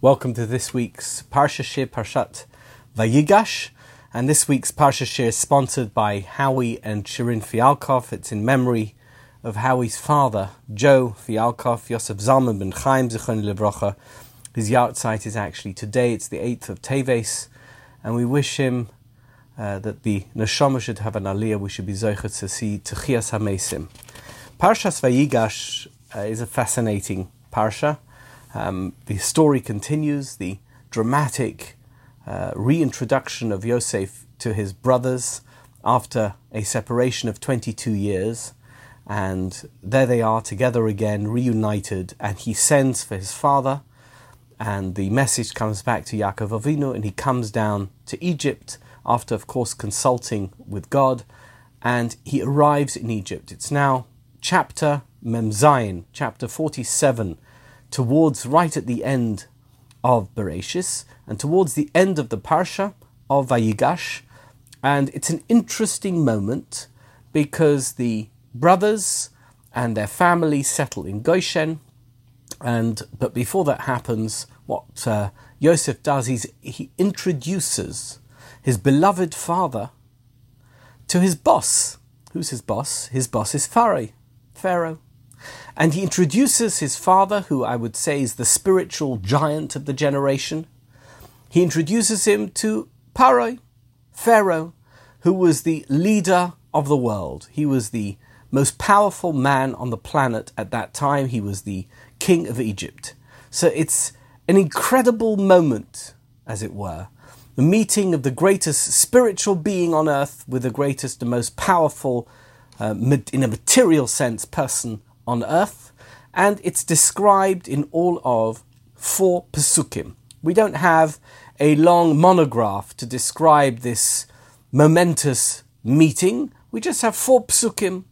Welcome to this week's Parsha Shiur Parshat Vayigash. And this week's Parsha Shiur is sponsored by Howie and Shirin Fialkov. It's in memory of Howie's father, Joe Fialkov, Yosef Zalman ben Chaim Zichron Levrocha. His yahrzeit is actually today, it's the 8th of Teves, and we wish him uh, that the neshama should have an aliyah, we should be zoichet to see Techias HaMesim. Parshas Vayigash uh, is a fascinating parsha. Um, the story continues, the dramatic uh, reintroduction of Yosef to his brothers after a separation of 22 years. And there they are together again, reunited, and he sends for his father. And the message comes back to Yaakov Avinu, and he comes down to Egypt after, of course, consulting with God. And he arrives in Egypt. It's now chapter Memzayin, chapter 47 towards right at the end of Bereshis and towards the end of the Parsha of Vayigash. And it's an interesting moment because the brothers and their family settle in Goshen. And but before that happens, what uh, Yosef does is he introduces his beloved father to his boss. Who's his boss? His boss is Pharaoh. Pharaoh. And he introduces his father, who I would say is the spiritual giant of the generation. He introduces him to Paro, Pharaoh, who was the leader of the world. He was the most powerful man on the planet at that time. He was the king of Egypt. So it's an incredible moment, as it were. The meeting of the greatest spiritual being on earth with the greatest and most powerful, uh, in a material sense, person on earth, and it's described in all of four pasukim. We don't have a long monograph to describe this momentous meeting. We just have four pasukim,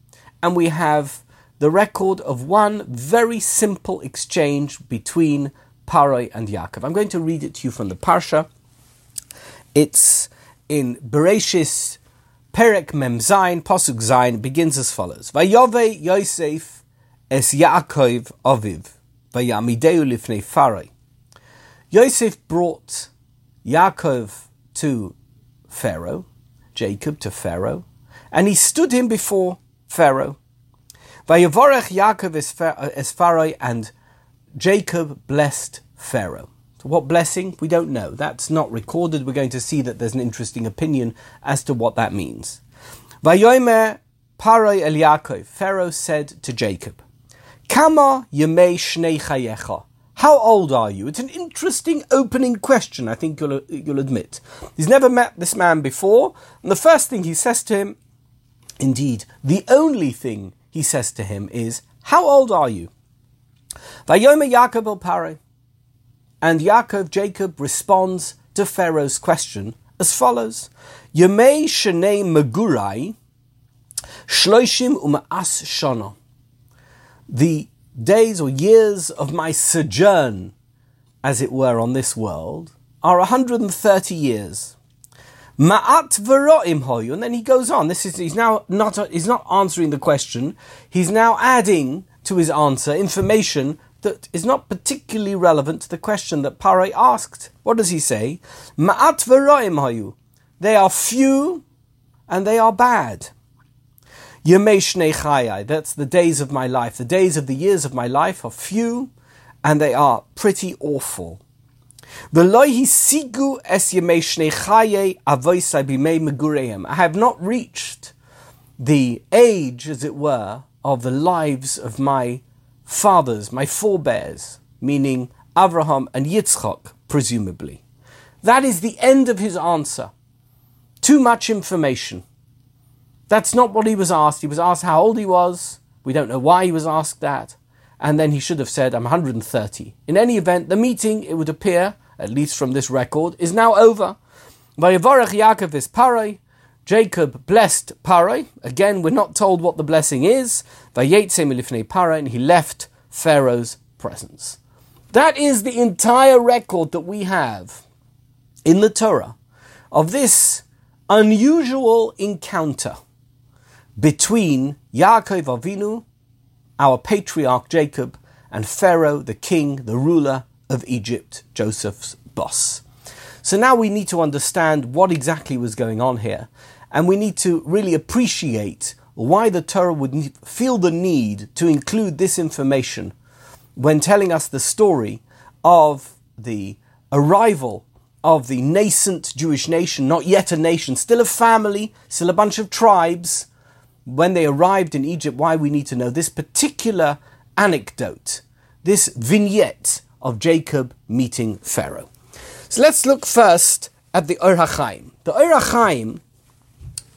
and we have the record of one very simple exchange between Parai and Yaakov. I'm going to read it to you from the Parsha. It's in Bereshis Perek Mem Zayin, Pasuk Zayin, begins as follows. Vayove Yosef es Yaakov Aviv, vayamideu lifnei Pharaoh. Yosef brought Yaakov to Pharaoh, Jacob to Pharaoh, and he stood him before Pharaoh. Vayavorech Yaakov es Pharaoh, and Jacob blessed Pharaoh. What blessing? We don't know. That's not recorded. We're going to see that there's an interesting opinion as to what that means. Vayomer Paroi el Yaakov. Pharaoh said to Jacob, Kama yemei shnei chayecha. How old are you? It's an interesting opening question, I think you'll, you'll admit. He's never met this man before, and the first thing he says to him, indeed, the only thing he says to him is, How old are you? Vayome Yaakov el Pare. And Yaakov, Jacob, responds to Pharaoh's question as follows Yemei shenei magurai shloishim u'ma'as shana the days or years of my sojourn, as it were, on this world are 130 years. Ma'at veroim hoyu, and then he goes on. This is he's now not he's not answering the question. He's now adding to his answer information that is not particularly relevant to the question that Pare asked. What does he say? Ma'at veroim hoyu. They are few and they are bad. Yemei that's the days of my life. The days of the years of my life are few and they are pretty awful. The Lohi Sigu es Yameshnechaye Avoisabime Megureyam. I have not reached the age, as it were, of the lives of my fathers, my forebears, meaning Abraham and Yitzchak, presumably. That is the end of his answer. Too much information. That's not what he was asked. He was asked how old he was. We don't know why he was asked that. And then he should have said, I'm 130. In any event, the meeting, it would appear, at least from this record, is now over. Vayavarach Yaakov is. Jacob blessed Parai. Again, we're not told what the blessing is. Vayetze milifnei Parai, and he left Pharaoh's presence. That is the entire record that we have in the Torah of this unusual encounter between Yaakov Avinu, our patriarch Jacob, and Pharaoh, the king, the ruler of Egypt, Joseph's boss. So now we need to understand what exactly was going on here, and we need to really appreciate why the Torah would feel the need to include this information when telling us the story of the arrival of the nascent Jewish nation, not yet a nation, still a family, still a bunch of tribes. When they arrived in Egypt, why we need to know this particular anecdote, this vignette of Jacob meeting Pharaoh. So let's look first at the Or. The Or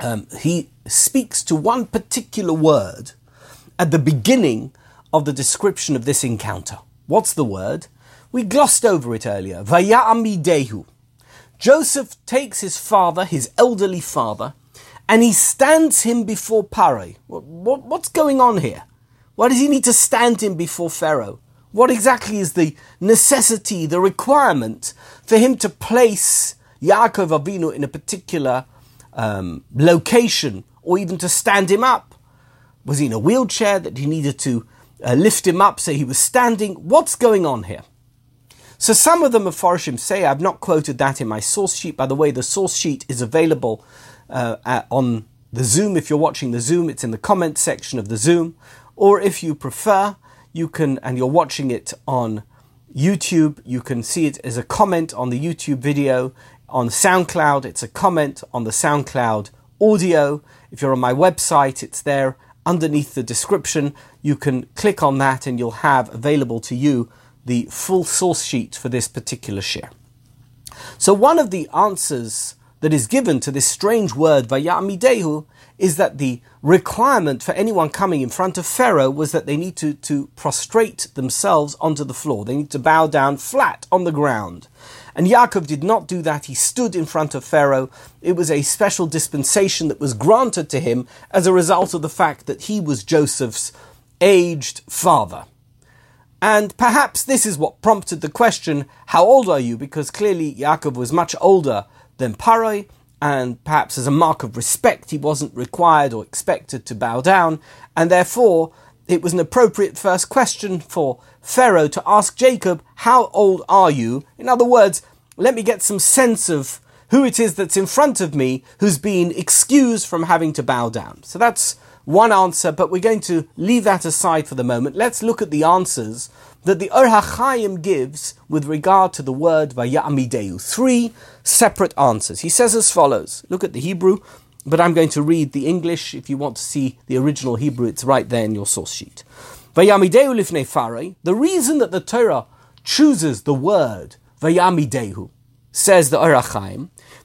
um, he speaks to one particular word at the beginning of the description of this encounter. What's the word? We glossed over it earlier. Vayamidehu. Joseph takes his father, his elderly father, and he stands him before Paro. What, what, what's going on here? Why does he need to stand him before Pharaoh? What exactly is the necessity, the requirement for him to place Yaakov Avinu in a particular um, location or even to stand him up? Was he in a wheelchair that he needed to uh, lift him up so he was standing? What's going on here? So some of the Mefarshim say, I've not quoted that in my source sheet. By the way, the source sheet is available uh, on the Zoom. If you're watching the Zoom, it's in the comment section of the Zoom. Or if you prefer, you can, and you're watching it on YouTube, you can see it as a comment on the YouTube video. On SoundCloud, it's a comment on the SoundCloud audio. If you're on my website, it's there underneath the description. You can click on that and you'll have available to you the full source sheet for this particular share. So one of the answers that is given to this strange word vayamidehu is that the requirement for anyone coming in front of Pharaoh was that they need to, to prostrate themselves onto the floor. They need to bow down flat on the ground. And Yaakov did not do that. He stood in front of Pharaoh. It was a special dispensation that was granted to him as a result of the fact that he was Joseph's aged father. And perhaps this is what prompted the question, how old are you? Because clearly Yaakov was much older than Paroi, and perhaps as a mark of respect, he wasn't required or expected to bow down, and therefore it was an appropriate first question for Pharaoh to ask Jacob, How old are you? In other words, let me get some sense of who it is that's in front of me who's been excused from having to bow down. So that's one answer, but we're going to leave that aside for the moment. Let's look at the answers that the Or HaChaim gives with regard to the word Vayamideu. Three separate answers. He says as follows. Look at the Hebrew, but I'm going to read the English. If you want to see the original Hebrew, it's right there in your source sheet. Vayamideu lifnei farai. The reason that the Torah chooses the word Vayamideu, says the Or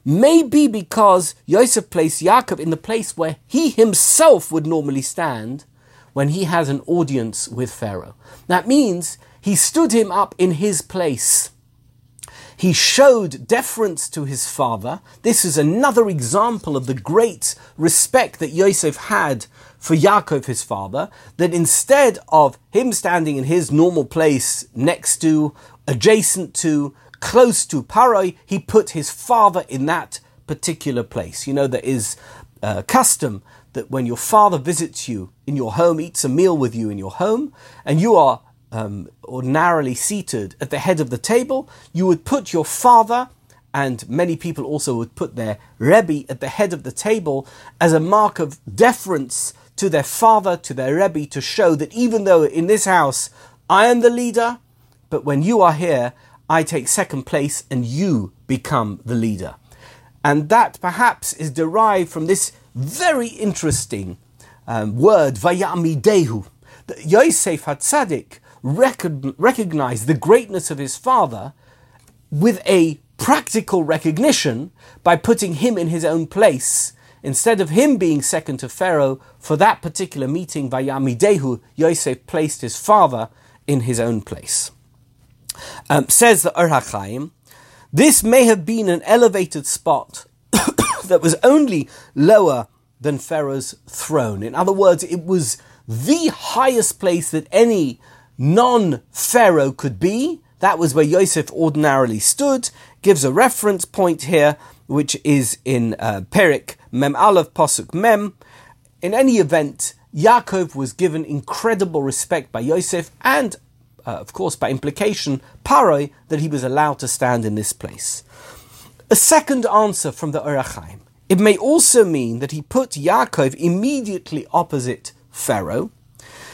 Maybe because Yosef placed Yaakov in the place where he himself would normally stand when he has an audience with Pharaoh. That means he stood him up in his place. He showed deference to his father. This is another example of the great respect that Yosef had for Yaakov, his father, that instead of him standing in his normal place next to, adjacent to, close to Paroi, he put his father in that particular place. You know, there is a custom that when your father visits you in your home, eats a meal with you in your home, and you are um, ordinarily seated at the head of the table, you would put your father, and many people also would put their Rebbe at the head of the table as a mark of deference to their father, to their Rebbe, to show that even though in this house I am the leader, but when you are here, I take second place and you become the leader. And that perhaps is derived from this very interesting um, word, Vayamidehu. That Yosef Hatzadik recognized the greatness of his father with a practical recognition by putting him in his own place. Instead of him being second to Pharaoh for that particular meeting, Vayamidehu, Yosef placed his father in his own place. Um, says the Or HaChaim, this may have been an elevated spot that was only lower than Pharaoh's throne. In other words, it was the highest place that any non Pharaoh could be. That was where Yosef ordinarily stood. Gives a reference point here, which is in uh, Perik Mem Aleph Posuk Mem. In any event, Yaakov was given incredible respect by Yosef and uh, of course, by implication, Paroi, that he was allowed to stand in this place. A second answer from the Ohr HaChaim. It may also mean that he put Yaakov immediately opposite Pharaoh,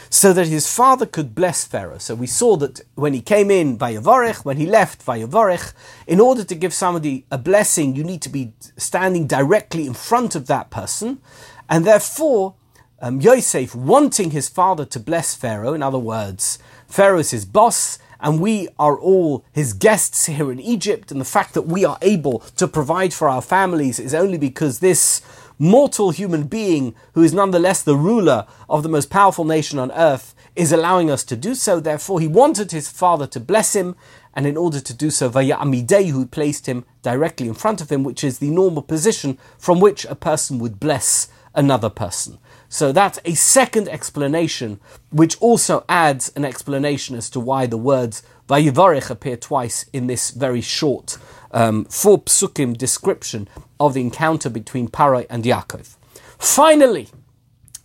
so that his father could bless Pharaoh. So we saw that when he came in, Vayavorech, when he left, Vayavorech, in order to give somebody a blessing, you need to be standing directly in front of that person. And therefore, um, Yosef wanting his father to bless Pharaoh, in other words, Pharaoh is his boss, and we are all his guests here in Egypt, and the fact that we are able to provide for our families is only because this mortal human being, who is nonetheless the ruler of the most powerful nation on earth, is allowing us to do so. Therefore, he wanted his father to bless him, and in order to do so, who placed him directly in front of him, which is the normal position from which a person would bless another person. So that's a second explanation, which also adds an explanation as to why the words Vayivarech appear twice in this very short um, four psukim description of the encounter between Parai and Yaakov. Finally,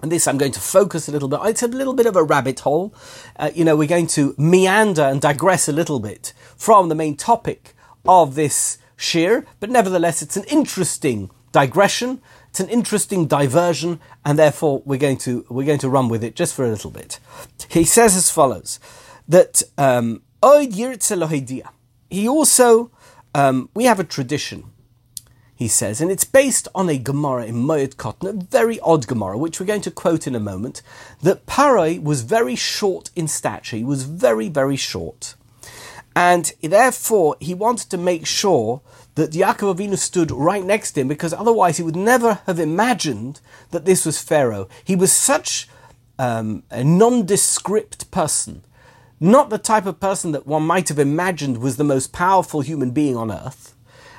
and this I'm going to focus a little bit. It's a little bit of a rabbit hole. Uh, you know, we're going to meander and digress a little bit from the main topic of this shiur, but nevertheless, it's an interesting digression. It's an interesting diversion, and therefore we're going to we're going to run with it just for a little bit. He says as follows that um, he also um, we have a tradition, he says, and it's based on a Gemara in Moed Katan, a very odd Gemara, which we're going to quote in a moment, that Parai was very short in stature. He was very, very short. And therefore, he wanted to make sure that Yaakov Avinu stood right next to him because otherwise he would never have imagined that this was Pharaoh. He was such um, a nondescript person not the type of person that one might have imagined was the most powerful human being on earth.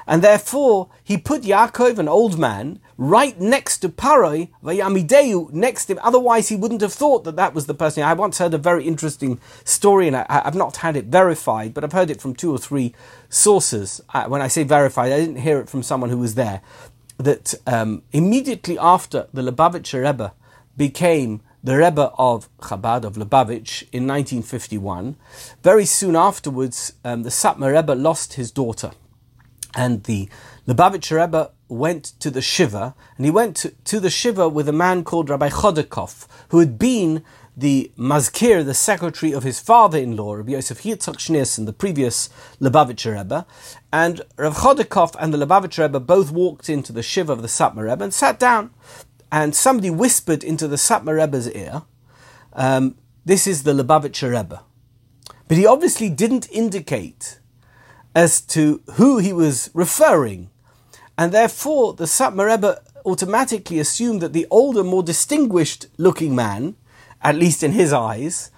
And therefore, he put Yaakov, an old man, right next to Paroi, Vayamideu, next to him. Otherwise, he wouldn't have thought that that was the person. I once heard a very interesting story, and I, have not had it verified, but I've heard it from two or three sources. when I say verified, I didn't hear it from someone who was there. That um, immediately after the Lubavitcher Rebbe became the Rebbe of Chabad, of Lubavitch, in 1951. Very soon afterwards, um, the Satmar Rebbe lost his daughter. And the Lubavitcher Rebbe went to the Shiva, and he went to, to the Shiva with a man called Rabbi Chodakov, who had been the Mazkir, the secretary of his father-in-law, Rabbi Yosef Yitzchak Schneerson, the previous Lubavitcher Rebbe. And Rav Chodakov and the Lubavitcher Rebbe both walked into the Shiva of the Satmar Rebbe and sat down and somebody whispered into the Satmar Rebbe's ear, um, this is the Lubavitcher Rebbe. But he obviously didn't indicate as to who he was referring, and therefore the Satmar Rebbe automatically assumed that the older, more distinguished looking man, at least in his eyes,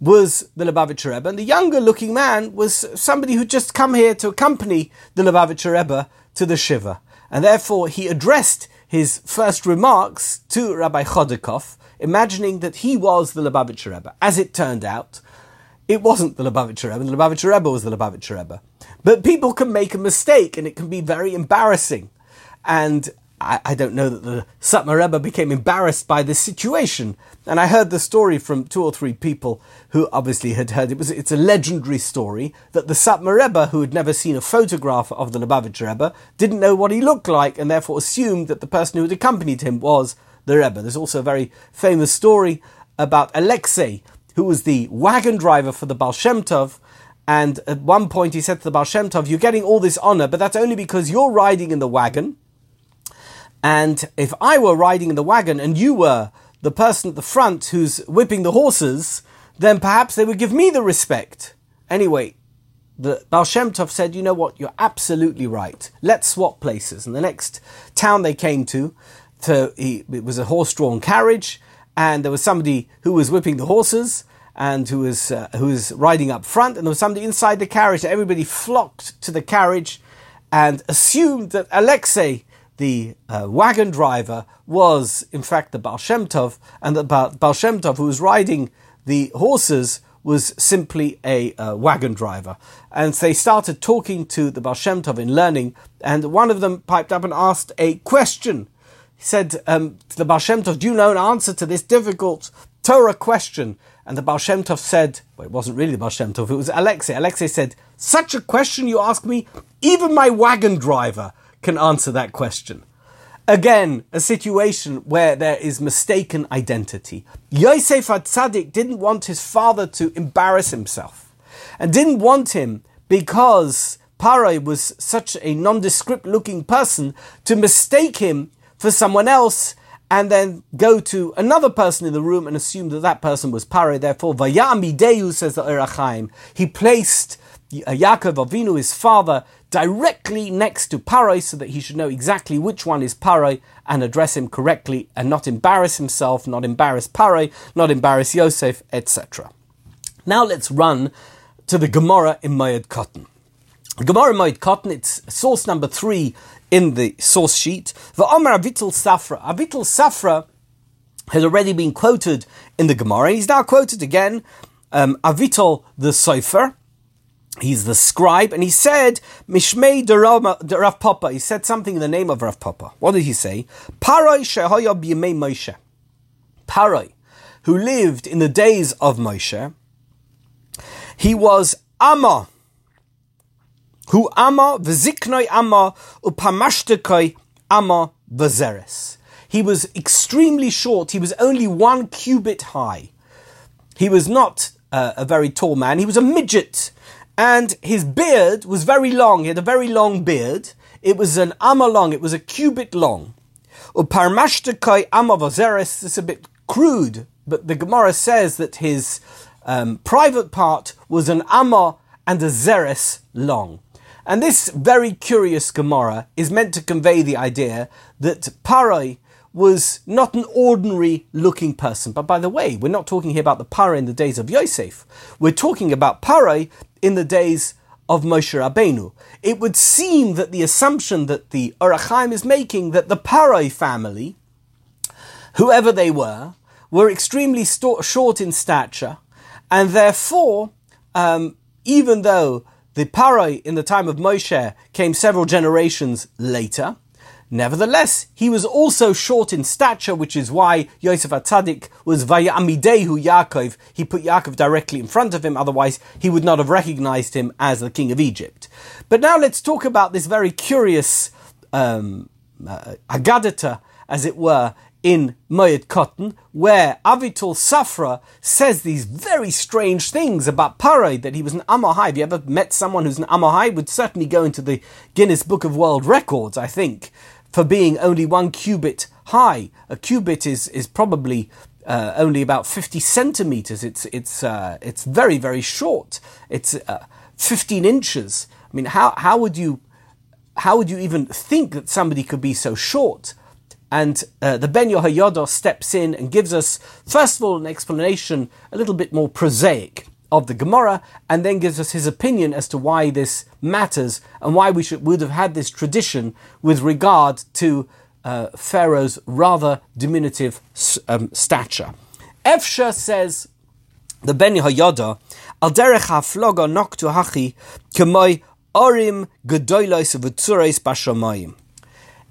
was the Lubavitcher Rebbe, and the younger looking man was somebody who'd just come here to accompany the Lubavitcher Rebbe to the Shiva. And therefore he addressed his first remarks to Rabbi Chodakov, imagining that he was the Lubavitcher Rebbe. As it turned out, it wasn't the Lubavitcher Rebbe, the Lubavitcher Rebbe was the Lubavitcher Rebbe. But people can make a mistake and it can be very embarrassing. And I, I don't know that the Satmar Rebbe became embarrassed by this situation. And I heard the story from two or three people who obviously had heard it was it's a legendary story that the Satmar Rebbe, who had never seen a photograph of the Lubavitcher Rebbe, didn't know what he looked like and therefore assumed that the person who had accompanied him was the Rebbe. There's also a very famous story about Alexei, who was the wagon driver for the Baal Shem Tov, and at one point he said to the Baal Shem Tov, You're getting all this honor, but that's only because you're riding in the wagon and if I were riding in the wagon and you were the person at the front who's whipping the horses, then perhaps they would give me the respect. Anyway, the Baal Shem Tov said, you know what, you're absolutely right. Let's swap places. And the next town they came to, to he, it was a horse-drawn carriage, and there was somebody who was whipping the horses, and who was uh, who was riding up front, and there was somebody inside the carriage. Everybody flocked to the carriage and assumed that Alexei the uh, wagon driver was, in fact, the Baal Shem Tov, and the Baal Shem Tov, who was riding the horses, was simply a uh, wagon driver. And they started talking to the Baal Shem Tov in learning, and one of them piped up and asked a question. Said um, to the Baal Shem Tov, Do you know an answer to this difficult Torah question. And the Baal Shem Tov said, well, it wasn't really the Baal Shem Tov, it was Alexei. Alexei said, Such a question you ask me, even my wagon driver can answer that question. Again, a situation where there is mistaken identity. Yosef Atzadik didn't want his father to embarrass himself and didn't want him because Parai was such a nondescript looking person to mistake him for someone else and then go to another person in the room and assume that that person was Parai. Therefore, Vayamideyu says the Or HaChaim, he placed Yaakov Avinu, his father, directly next to Parai so that he should know exactly which one is Parai and address him correctly and not embarrass himself, not embarrass Parai, not embarrass Yosef, etc. Now let's run to the Gemara in Moed Katan. Gemara Moed Katan, it's source number three in the source sheet. The Omar Avital Safra. Avital Safra has already been quoted in the Gemara. He's now quoted again. Um, Avital the Sofer. He's the scribe, and he said, Mishmei de Rav Papa. He said something in the name of Rav Papa. What did he say? Paroi shehoya b'yemei Moshe. Paroi, who lived in the days of Moshe, he was Amma Hu ama v'ziknoi ama upamashtekoi ama v'zeres. He was extremely short. He was only one cubit high. He was not uh, a very tall man. He was a midget. And his beard was very long. He had a very long beard. It was an amma long. It was a cubit long. Uparmashtekoi ama v'zeres. It's a bit crude, but the Gemara says that his um, private part was an amma and a zeres long. And this very curious Gemara is meant to convey the idea that Parai was not an ordinary looking person. But by the way, we're not talking here about the Parai in the days of Yosef. We're talking about Parai in the days of Moshe Rabbeinu. It would seem that the assumption that the Or HaChaim is making that the Parai family, whoever they were, were extremely sto- short in stature, and therefore, um, even though the Parai in the time of Moshe came several generations later. Nevertheless, he was also short in stature, which is why Yosef Atzadik was Vayamidehu Yaakov. He put Yaakov directly in front of him, otherwise he would not have recognized him as the king of Egypt. But now let's talk about this very curious um, uh, Agadata, as it were, in Moed Katan, where Avital Safra says these very strange things about Parai, that he was an Amahai. Have you ever met someone who's an Amahai? Would certainly go into the Guinness Book of World Records, I think, for being only one cubit high. A cubit is, is probably uh, only about 50 centimeters. It's, it's, uh, it's very, very short. It's uh, 15 inches. I mean, how, how, would you, how would you even think that somebody could be so short? And uh, the Ben Yehoyada steps in and gives us, first of all, an explanation a little bit more prosaic of the Gemara, and then gives us his opinion as to why this matters and why we should, would have had this tradition with regard to uh, Pharaoh's rather diminutive um, stature. Efsha says, the Ben Yehoyada, al derech ha'floga noktu hachi kemoi orim gedoylois v'tzureis bashamayim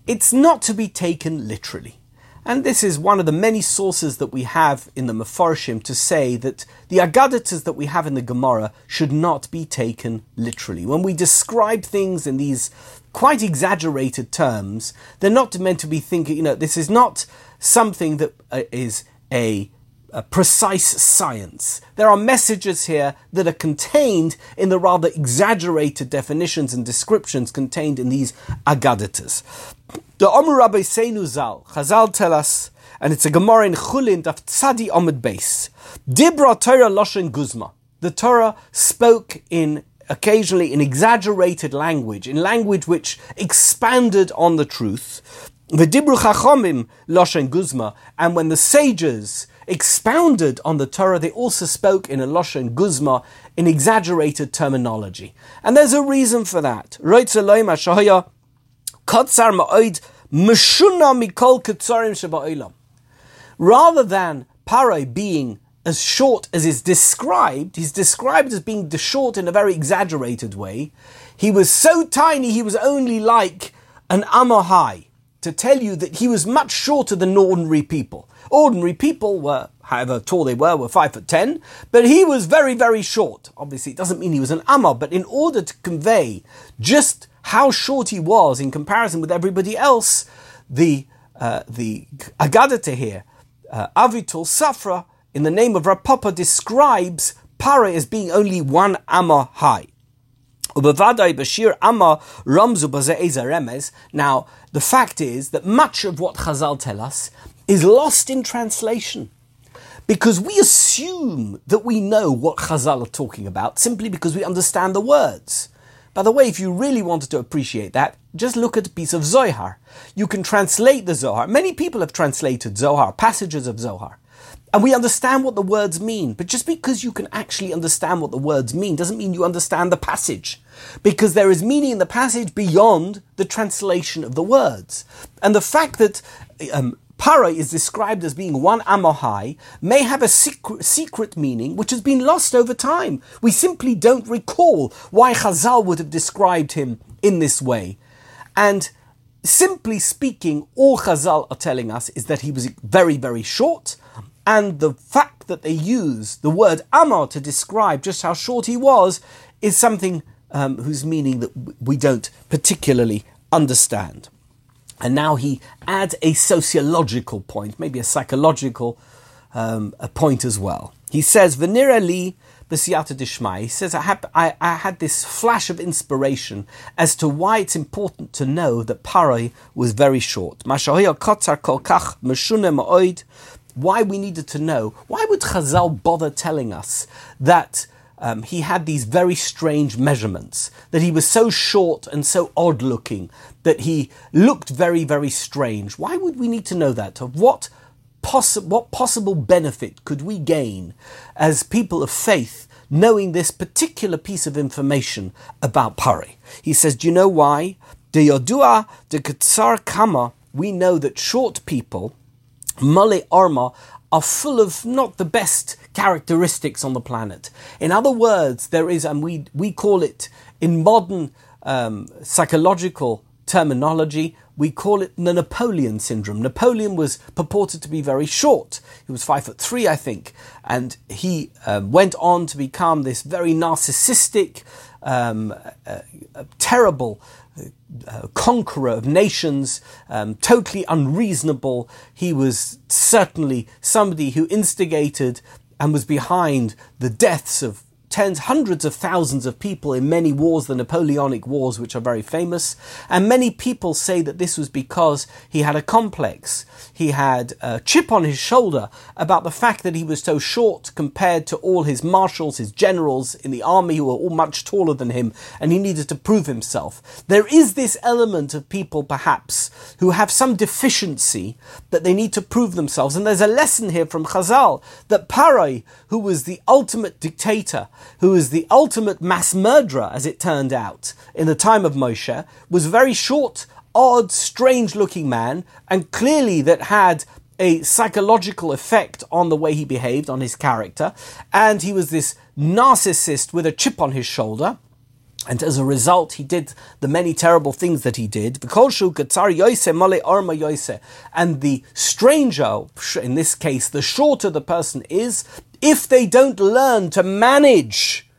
it's not to be taken literally. And this is one of the many sources that we have in the Mefarshim to say that the Agadatas that we have in the Gemara should not be taken literally. When we describe things in these quite exaggerated terms, they're not meant to be thinking, you know, this is not something that uh, is a a precise science. There are messages here that are contained in the rather exaggerated definitions and descriptions contained in these agadatas. The Omer Rabbi Seinu Zal, Chazal tell us, and it's a Gemara in Chulin, Daf Tzadi Omid Beis. Dibra Torah Loshen Guzma. The Torah spoke in occasionally in exaggerated language, in language which expanded on the truth. The Dibru Chachomim Loshen Guzma, and when the sages expounded on the Torah, they also spoke in a Loshen Guzma, in exaggerated terminology. And there's a reason for that. Rather than Parai being as short as is described, he's described as being short in a very exaggerated way. He was so tiny, he was only like an Amahai, to tell you that he was much shorter than ordinary people. Ordinary people were however tall they were, were five foot ten, but he was very, very short. Obviously, it doesn't mean he was an Amma, but in order to convey just how short he was in comparison with everybody else, the uh, the Agadata here, uh, Avitul Safra, in the name of Rav Papa, describes Para as being only one Amma high. Now, the fact is that much of what Chazal tell us is lost in translation. Because we assume that we know what Chazal are talking about simply because we understand the words. By the way, if you really wanted to appreciate that, just look at a piece of Zohar. You can translate the Zohar. Many people have translated Zohar, passages of Zohar. And we understand what the words mean. But just because you can actually understand what the words mean doesn't mean you understand the passage. Because there is meaning in the passage beyond the translation of the words. And the fact that um, para is described as being one amohai may have a secret, secret, meaning which has been lost over time. We simply don't recall why Chazal would have described him in this way. And simply speaking, all Chazal are telling us is that he was very, very short and the fact that they use the word Amar to describe just how short he was is something um, whose meaning that we don't particularly understand. And now he adds a sociological point, maybe a psychological um, a point as well. He says, Venira li b'siyata dishmai. He says, I, have, I, I, had this flash of inspiration as to why it's important to know that Parai was very short why we needed to know. Why would Chazal bother telling us that um, he had these very strange measurements, that he was so short and so odd looking, that he looked very, very strange? Why would we need to know that? Of what, possi- what possible benefit could we gain as people of faith? Knowing this particular piece of information about Pari. He says, Do you know why? De Yodua de Katsar Kama, we know that short people, Male Arma are full of not the best characteristics on the planet. In other words, there is, and we, we call it in modern um, psychological terminology, we call it the Napoleon syndrome. Napoleon was purported to be very short. He was five foot three, I think, and he uh, went on to become this very narcissistic, um, uh, uh, terrible uh, conqueror of nations, um, totally unreasonable. He was certainly somebody who instigated and was behind the deaths of tens, hundreds of thousands of people in many wars, the Napoleonic Wars, which are very famous. And many people say that this was because he had a complex. He had a chip on his shoulder about the fact that he was so short compared to all his marshals, his generals in the army who were all much taller than him, and he needed to prove himself. There is this element of people, perhaps, who have some deficiency that they need to prove themselves. And there's a lesson here from Chazal that Parai, who was the ultimate dictator, who was the ultimate mass murderer, as it turned out, in the time of Moshe, was a very short, odd, strange looking man, and clearly that had a psychological effect on the way he behaved, on his character. And he was this narcissist with a chip on his shoulder. And as a result, he did the many terrible things that he did. And the stranger, in this case, the shorter the person is, if they don't learn to manage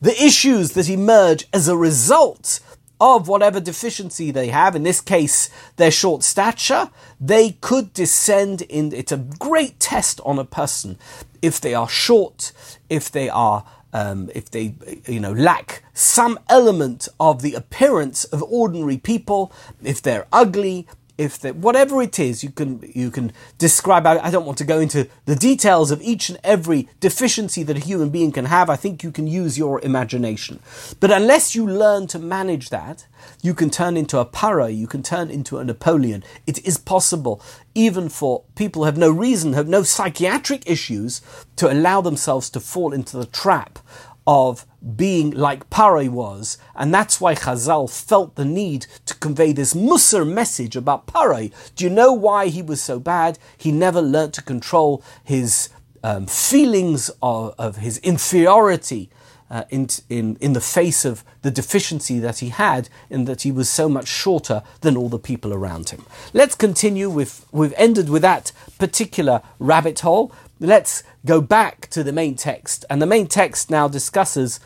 the issues that emerge as a result of whatever deficiency they have, in this case, their short stature, they could descend in. It's a great test on a person if they are short, if they are um, if they you know lack some element of the appearance of ordinary people, if they're ugly, if the, whatever it is you can you can describe I, I don't want to go into the details of each and every deficiency that a human being can have. I think you can use your imagination. But unless you learn to manage that you can turn into a para you can turn into a napoleon. It is possible even for people who have no reason have no psychiatric issues to allow themselves to fall into the trap of being like Parai was, and that's why Chazal felt the need to convey this Musar message about Parai. Do you know why he was so bad? He never learnt to control his um, feelings of, of, his inferiority uh, in, in, in the face of the deficiency that he had, in that he was so much shorter than all the people around him. Let's continue with, we've ended with that particular rabbit hole. Let's go back to the main text. And the main text now discusses,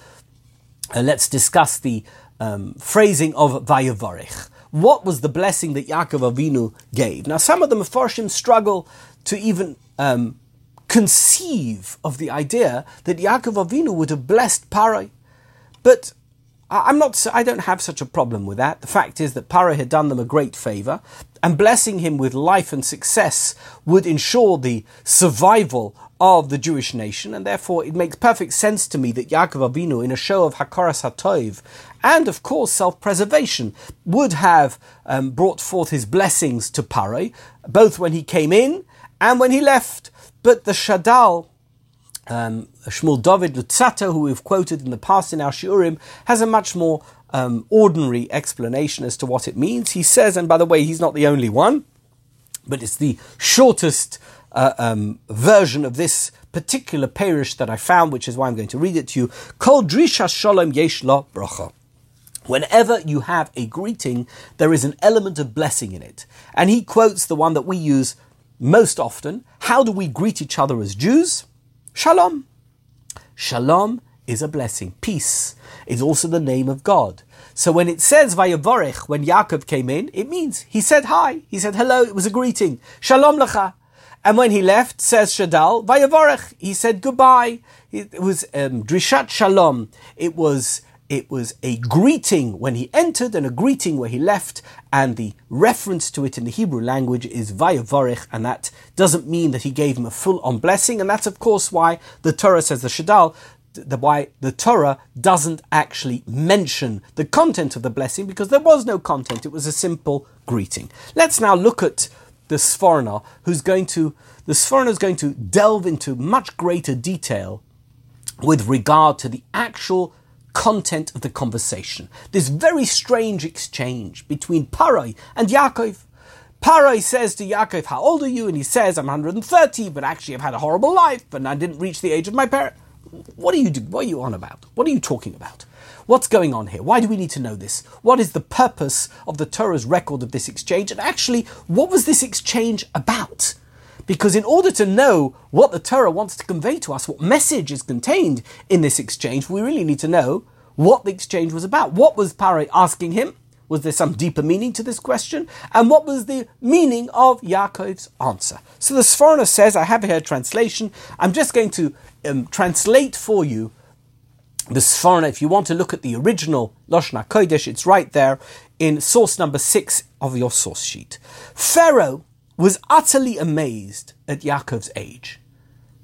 uh, let's discuss the um, phrasing of Vayavarech. What was the blessing that Yaakov Avinu gave? Now, some of the Mefarshim struggle to even um, conceive of the idea that Yaakov Avinu would have blessed Parai. But I'm not. I don't have such a problem with that. The fact is that Parai had done them a great favor, and blessing him with life and success would ensure the survival of the Jewish nation, and therefore it makes perfect sense to me that Yaakov Avinu, in a show of Hakaras Hatoiv, and of course self-preservation, would have um, brought forth his blessings to Parai, both when he came in and when he left. But the Shadal um, Shmuel David Luzzatto, who we've quoted in the past in our Shiurim, has a much more um, ordinary explanation as to what it means. He says, and by the way, he's not the only one, but it's the shortest uh, um, version of this particular parish that I found, which is why I'm going to read it to you. Kol drisha shalom yesh bracha. Whenever you have a greeting, there is an element of blessing in it. And he quotes the one that we use most often. How do we greet each other as Jews? Shalom. Shalom is a blessing. Peace is also the name of God. So when it says Vayavorech, when Yaakov came in, it means he said hi. He said hello. It was a greeting. Shalom lecha. And when he left, says Shadal, Vayavorech, he said goodbye. It was um, Drishat Shalom. It was it was a greeting when he entered and a greeting where he left, and the reference to it in the Hebrew language is vayavarich, and that doesn't mean that he gave him a full-on blessing, and that's of course why the Torah says the Shadal, the why the Torah doesn't actually mention the content of the blessing because there was no content; it was a simple greeting. Let's now look at the Sforno, who's going to the Sforno is going to delve into much greater detail with regard to the actual content of the conversation. This very strange exchange between Parai and Yaakov. Parai says to Yaakov, How old are you? And he says, I'm 130, but actually I've had a horrible life and I didn't reach the age of my parent. What are you do? What are you on about? What are you talking about? What's going on here? Why do we need to know this? What is the purpose of the Torah's record of this exchange? And actually, what was this exchange about? Because in order to know what the Torah wants to convey to us, what message is contained in this exchange, we really need to know what the exchange was about. What was Parai asking him? Was there some deeper meaning to this question? And what was the meaning of Yaakov's answer? So the Sforno says, I have here a translation. I'm just going to um, translate for you the Sforno. If you want to look at the original Loshna Kodesh, it's right there in source number six of your source sheet. Pharaoh was utterly amazed at Yaakov's age.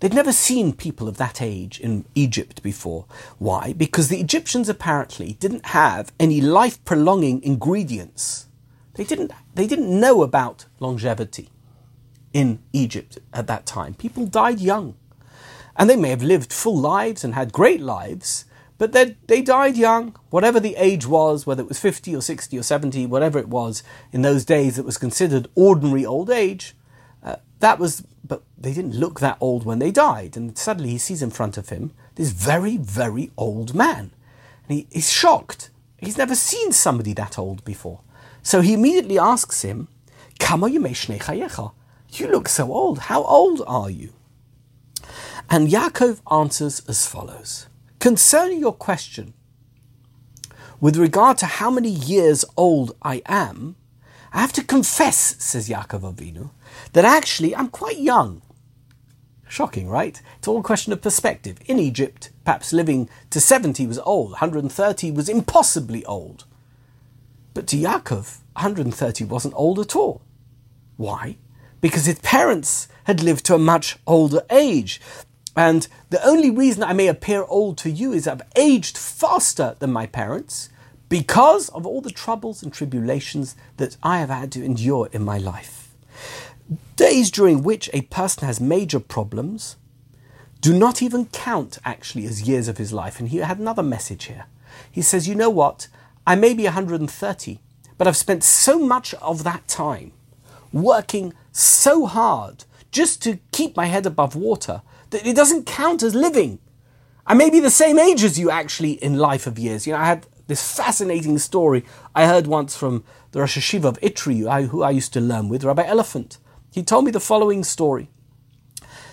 They'd never seen people of that age in Egypt before. Why? Because the Egyptians apparently didn't have any life prolonging ingredients. They didn't, they didn't know about longevity in Egypt at that time. People died young. And they may have lived full lives and had great lives, but they, they died young, whatever the age was, whether it was 50 or 60 or 70, whatever it was, in those days it was considered ordinary old age. Uh, that was, but they didn't look that old when they died. And suddenly he sees in front of him this very, very old man. And he, is shocked. He's never seen somebody that old before. So he immediately asks him, You look so old. How old are you? And Yaakov answers as follows. Concerning your question, with regard to how many years old I am, I have to confess, says Yaakov Avinu, that actually I'm quite young. Shocking, right? It's all a question of perspective. In Egypt, perhaps living to 70 was old, 130 was impossibly old. But to Yaakov, 130 wasn't old at all. Why? Because his parents had lived to a much older age. And the only reason I may appear old to you is I've aged faster than my parents because of all the troubles and tribulations that I have had to endure in my life. Days during which a person has major problems do not even count actually as years of his life. And he had another message here. He says, You know what? I may be 130, but I've spent so much of that time working so hard just to keep my head above water that it doesn't count as living. I may be the same age as you actually in life of years. You know, I had this fascinating story I heard once from the Rosh HaYeshiva of Itri, who I used to learn with, Rabbi Elefant. He told me the following story.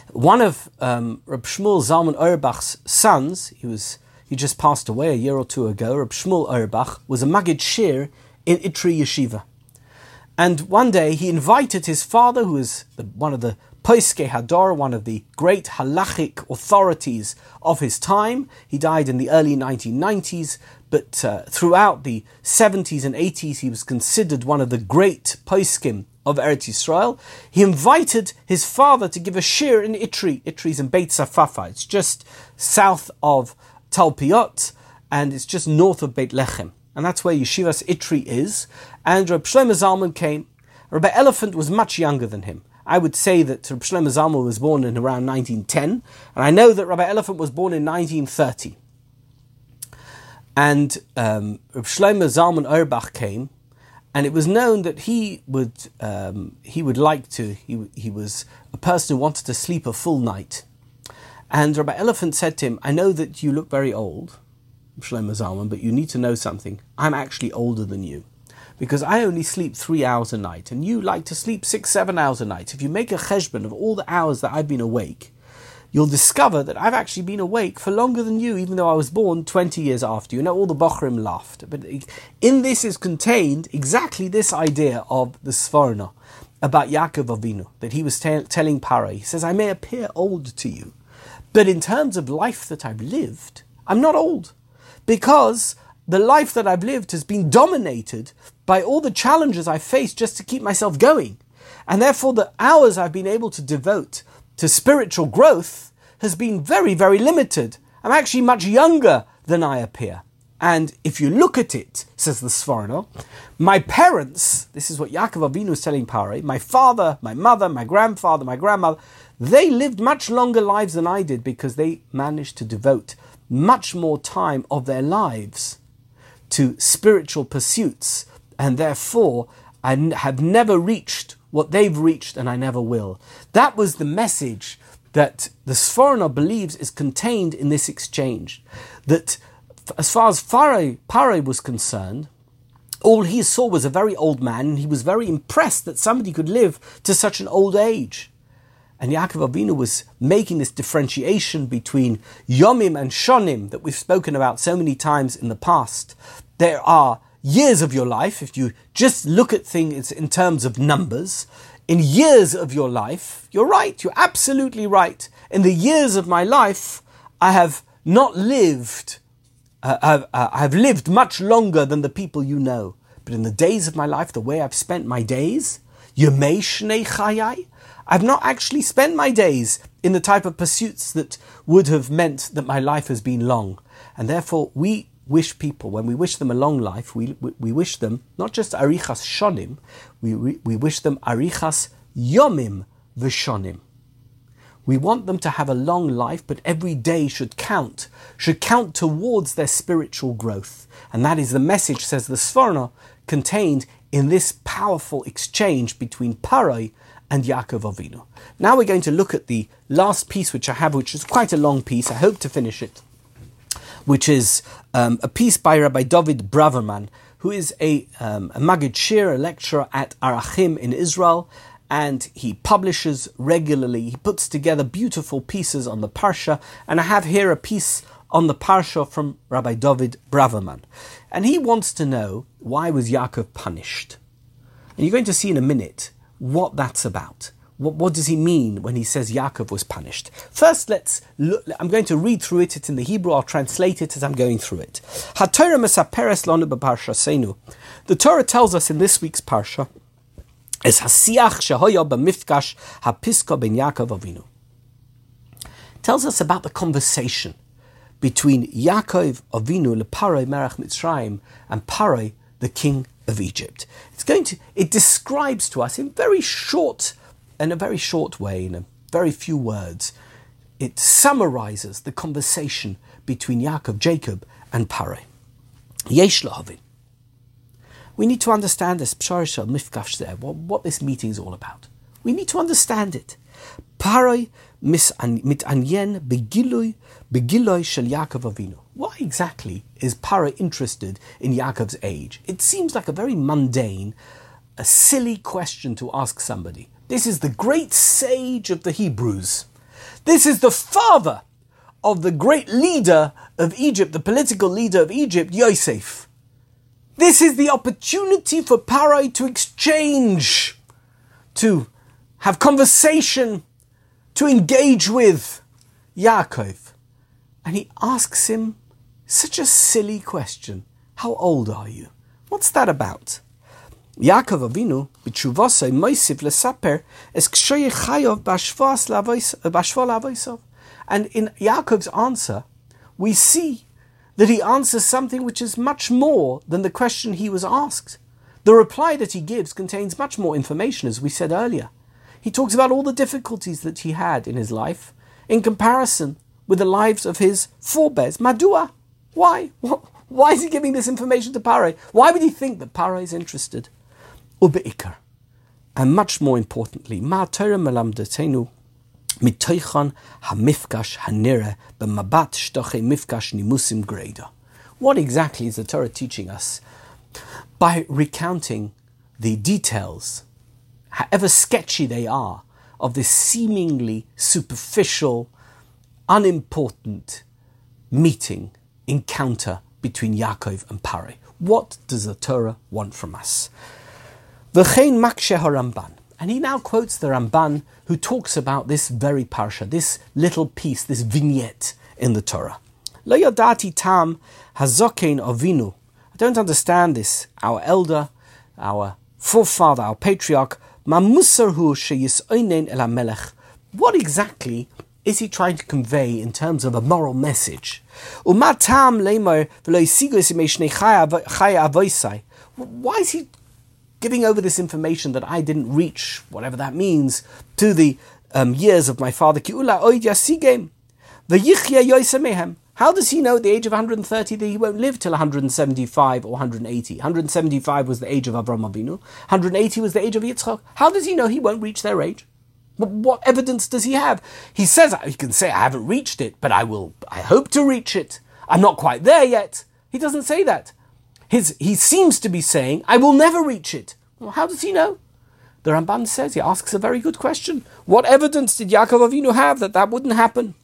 One of um, Shmuel Zalman Auerbach's sons, he was he just passed away a year or two ago. Reb Shmuel Auerbach was a Magid Shiur in Itri Yeshiva. And one day he invited his father, who was the, one of the Poiske Hador, one of the great halachic authorities of his time. He died in the early 1990s, but uh, throughout the 70s and 80s he was considered one of the great Poiskim of Eretz Yisrael. He invited his father to give a shiur in Itri. Itri is in Beit Safafa. It's just south of Talpiot, and it's just north of Beit Lechem and that's where Yeshivas Itri is. And Reb Shlomo Zalman came. Rabbi Elefant was much younger than him. I would say that Reb Shlomo Zalman was born in around 1910, and I know that Rabbi Elefant was born in 1930. And um, Reb Shlomo Zalman Auerbach came, and it was known that he would um, he would like to. He he was a person who wanted to sleep a full night. And Rabbi Elefant said to him, "I know that you look very old." Shlomo Zalman, but you need to know something. I'm actually older than you. Because I only sleep three hours a night, and you like to sleep six, seven hours a night. If you make a cheshbon of all the hours that I've been awake, you'll discover that I've actually been awake for longer than you, even though I was born 20 years after you. Now, all the Bochrim laughed. But in this is contained exactly this idea of the Sforno about Yaakov Avinu, that he was t- telling Paro. He says, I may appear old to you, but in terms of life that I've lived, I'm not old because the life that I've lived has been dominated by all the challenges I faced just to keep myself going. And therefore, the hours I've been able to devote to spiritual growth has been very, very limited. I'm actually much younger than I appear. And if you look at it, says the Sforno, my parents, this is what Yaakov Avinu is telling Pare, my father, my mother, my grandfather, my grandmother, they lived much longer lives than I did because they managed to devote much more time of their lives to spiritual pursuits, and therefore I have never reached what they've reached, and I never will. That was the message that the Sforno believes is contained in this exchange. That as far as Pare was concerned, all he saw was a very old man, and he was very impressed that somebody could live to such an old age. And Yaakov Avinu was making this differentiation between Yomim and Shonim that we've spoken about so many times in the past. There are years of your life, if you just look at things in terms of numbers, in years of your life, you're right, you're absolutely right. In the years of my life, I have not lived, uh, uh, lived much longer than the people you know. But in the days of my life, the way I've spent my days, Yemei Shnei I've not actually spent my days in the type of pursuits that would have meant that my life has been long. And therefore, we wish people, when we wish them a long life, we, we, we wish them not just arichas shonim, we, we, we wish them arichas yomim v'shonim. We want them to have a long life, but every day should count, should count towards their spiritual growth. And that is the message, says the Sforno, contained in this powerful exchange between Parai and Yaakov Avinu. Now we're going to look at the last piece which I have, which is quite a long piece. I hope to finish it, which is um, a piece by Rabbi David Braverman, who is a, um, a Magid Shiur, a lecturer at Arachim in Israel, and he publishes regularly. He puts together beautiful pieces on the Parsha, and I have here a piece on the Parsha from Rabbi David Braverman. And he wants to know why was Yaakov punished? And you're going to see in a minute what that's about. What, what, does he mean when he says Yaakov was punished? First, let's look. I'm going to read through it. It's in the Hebrew. I'll translate it as I'm going through it. The Torah tells us in this week's parsha, "Es hasiach shehoya b'mifkash hapiska ben Avinu." Tells us about the conversation between Yaakov Avinu leParoi Merach Mitzrayim and Paroi, the king of Egypt. It's going to it describes to us in very short in a very short way, in a very few words, it summarizes the conversation between Yaakov, Jacob, and Pare. Yesh We need to understand this psharishal mifkash there, what, this meeting is all about. We need to understand it. Paroi mitanyen begilui begiloi shel Yaakov Avinu. Why exactly is Para interested in Yaakov's age? It seems like a very mundane, a silly question to ask somebody. This is the great sage of the Hebrews. This is the father of the great leader of Egypt, the political leader of Egypt, Yosef. This is the opportunity for Parai to exchange, to have conversation, to engage with Yaakov. And he asks him such a silly question. How old are you? What's that about? Yaakov Avinu, b'tshuvasai moisiv lesaper, es kshoye chayov b'ashvas lavoisov. And in Yaakov's answer, we see that he answers something which is much more than the question he was asked. The reply that he gives contains much more information, as we said earlier. He talks about all the difficulties that he had in his life in comparison with the lives of his forebears. Madua? Why? Why is he giving this information to Pare? Why would he think that Pare is interested? Ubeikar. And much more importantly, Ma Torah melamdatenu mitoichan hamifkash hanira b'mabat shtoche mifkash nimusim greda. What exactly is the Torah teaching us? By recounting the details, however sketchy they are, of this seemingly superficial, unimportant meeting, encounter between Yaakov and Pare. What does the Torah want from us? V'chein makshe Ramban. And he now quotes the Ramban who talks about this very parsha, this little piece, this vignette in the Torah. Lo yadati tam hazokein avinu. I don't understand this. Our elder, our forefather, our patriarch, mamusarhu sheyisoinen el melech. What exactly is he trying to convey in terms of a moral message? Why is he giving over this information that I didn't reach, whatever that means, to the um, years of my father? How does he know at the age of 130 that he won't live till 175 or 180? 175 was the age of Avram Avinu. 180 was the age of Yitzchak. How does he know he won't reach their age? What evidence does he have? He says he can say I haven't reached it, but I will. I hope to reach it. I'm not quite there yet. He doesn't say that. His, he seems to be saying, I will never reach it. Well, how does he know? The Ramban says, he asks a very good question. What evidence did Yaakov Avinu have that that wouldn't happen?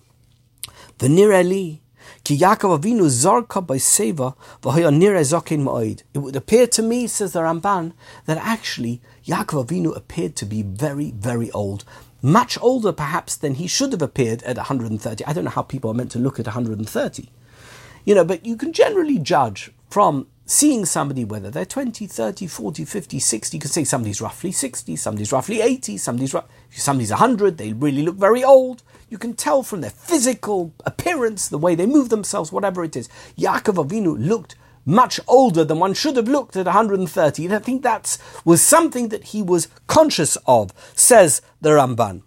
The Nireli, ki Yaakov Avinu zarka by seva v'hoya nire zokin. It would appear to me, says the Ramban, that actually Yaakov Avinu appeared to be very, very old. Much older, perhaps, than he should have appeared at 130. I don't know how people are meant to look at 130. You know, but you can generally judge from seeing somebody, whether they're 20, 30, 40, 50, 60, you can say somebody's roughly 60, somebody's roughly 80, somebody's, somebody's 100, they really look very old. You can tell from their physical appearance, the way they move themselves, whatever it is. Yaakov Avinu looked much older than one should have looked at 130. And I think that was something that he was conscious of, says the Ramban.